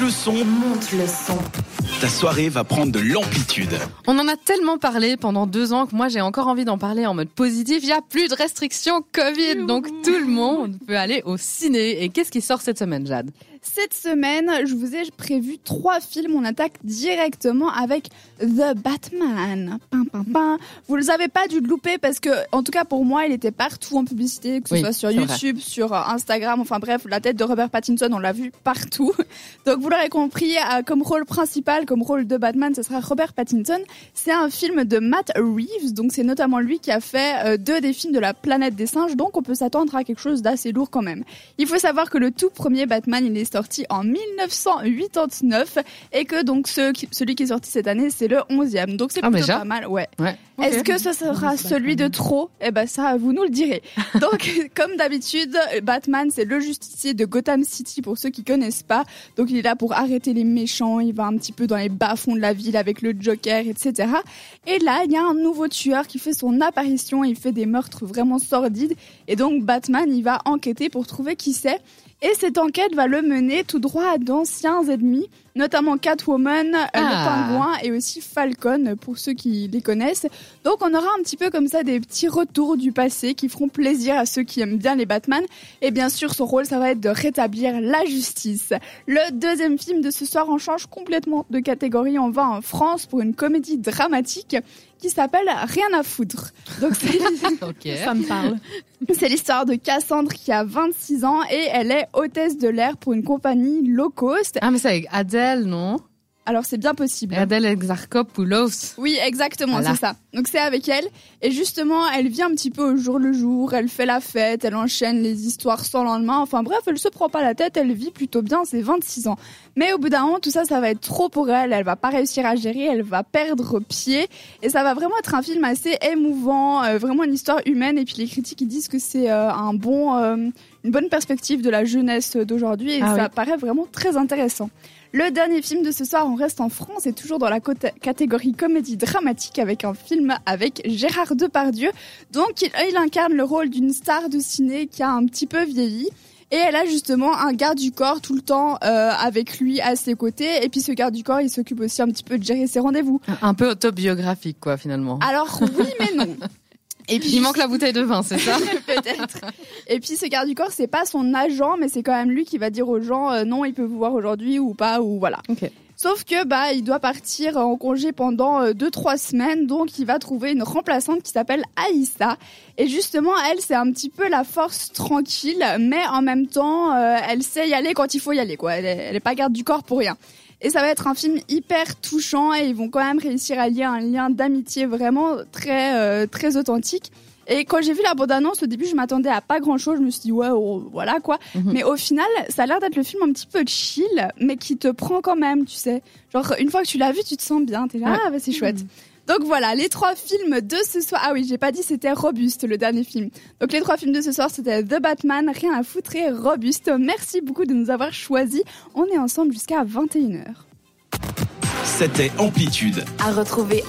le son, Monte le son. ta soirée va prendre de l'amplitude. On en a tellement parlé pendant deux ans que moi j'ai encore envie d'en parler en mode positif. Il n'y a plus de restrictions Covid, donc tout le monde peut aller au ciné. Et qu'est-ce qui sort cette semaine, Jade? Cette semaine, je vous ai prévu trois films. On attaque directement avec The Batman. Pin, pin, pin. Vous ne avez pas dû le louper parce que, en tout cas pour moi, il était partout en publicité, que ce Oui, soit sur vrai. YouTube, sur euh, Instagram. Enfin bref, la tête de Robert Pattinson, on l'a vu partout. Donc vous l'aurez compris, euh, comme rôle principal, comme rôle de Batman, ce sera Robert Pattinson. C'est un film de Matt Reeves. Donc c'est notamment lui qui a fait euh, deux des films de la planète des singes. Donc on peut s'attendre à quelque chose d'assez lourd quand même. Il faut savoir que le tout premier Batman, il est sorti en 1989 et que donc ce celui qui est sorti cette année, c'est le 11e. Donc c'est Ah, plutôt pas mal, ouais. Ouais. Est-ce que ce sera celui de trop? Eh ben ça, vous nous le direz. Donc comme d'habitude, Batman, c'est le justicier de Gotham City pour ceux qui connaissent pas. Donc il est là pour arrêter les méchants, il va un petit peu dans les bas-fonds de la ville avec le Joker, etc. Et là, il y a un nouveau tueur qui fait son apparition, il fait des meurtres vraiment sordides. Et donc Batman, il va enquêter pour trouver qui c'est. Et cette enquête va le mener tout droit à d'anciens ennemis, notamment Catwoman, euh, Ah. le pingouin et aussi Falcon, pour ceux qui les connaissent. Donc on aura un petit peu comme ça des petits retours du passé qui feront plaisir à ceux qui aiment bien les Batman. Et bien sûr, son rôle, ça va être de rétablir la justice. Le deuxième film de ce soir, on change complètement de catégorie. On va en France pour une comédie dramatique qui s'appelle Rien à foutre. Donc ça me parle. C'est l'histoire de Cassandre qui a 26 ans et elle est hôtesse de l'air pour une compagnie low cost. Ah mais c'est avec Adèle, non? Alors c'est bien possible. Adèle Exarchopoulos. Oui, exactement, Voilà. c'est ça. Donc c'est avec elle. Et justement, elle vit un petit peu au jour le jour, elle fait la fête, elle enchaîne les histoires sans lendemain. Enfin bref, elle se prend pas la tête, elle vit plutôt bien, c'est 26 ans. Mais au bout d'un moment, tout ça, ça va être trop pour elle. Elle va pas réussir à gérer, elle va perdre pied. Et ça va vraiment être un film assez émouvant, euh, vraiment une histoire humaine. Et puis les critiques, ils disent que c'est euh, un bon, euh, une bonne perspective de la jeunesse d'aujourd'hui. Et Ah ça oui. paraît vraiment très intéressant. Le dernier film de ce soir, on reste en France et toujours dans la catégorie comédie dramatique avec un film avec Gérard Depardieu. Donc il, il incarne le rôle d'une star de ciné qui a un petit peu vieilli. Et elle a justement un garde du corps tout le temps euh, avec lui à ses côtés. Et puis ce garde du corps, il s'occupe aussi un petit peu de gérer ses rendez-vous. Un peu autobiographique, quoi, finalement. Alors oui, mais non. Et puis Il manque la bouteille de vin, c'est ça peut-être. Et puis ce garde du corps, c'est pas son agent, mais c'est quand même lui qui va dire aux gens euh, non, il peut vous voir aujourd'hui ou pas ou voilà. Sauf que bah il doit partir en congé pendant 2-3 semaines, donc il va trouver une remplaçante qui s'appelle Aïssa. Et justement, elle c'est un petit peu la force tranquille, mais en même temps, euh, elle sait y aller quand il faut y aller. Quoi. Elle, est, elle est pas garde du corps pour rien. Et ça va être un film hyper touchant et ils vont quand même réussir à lier un lien d'amitié vraiment très euh, très authentique. Et quand j'ai vu la bande-annonce, au début, je m'attendais à pas grand-chose. Je me suis dit, ouais, oh, voilà quoi. Mhm. Mais au final, ça a l'air d'être le film un petit peu chill, mais qui te prend quand même, tu sais. Genre, une fois que tu l'as vu, tu te sens bien. T'es là, Ouais. ah, bah, c'est chouette. Donc voilà, les trois films de ce soir. Ah oui, j'ai pas dit c'était Robuste, le dernier film. Donc les trois films de ce soir, c'était The Batman, Rien à foutre et Robuste. Merci beaucoup de nous avoir choisis. On est ensemble jusqu'à 21h. C'était Amplitude. À retrouver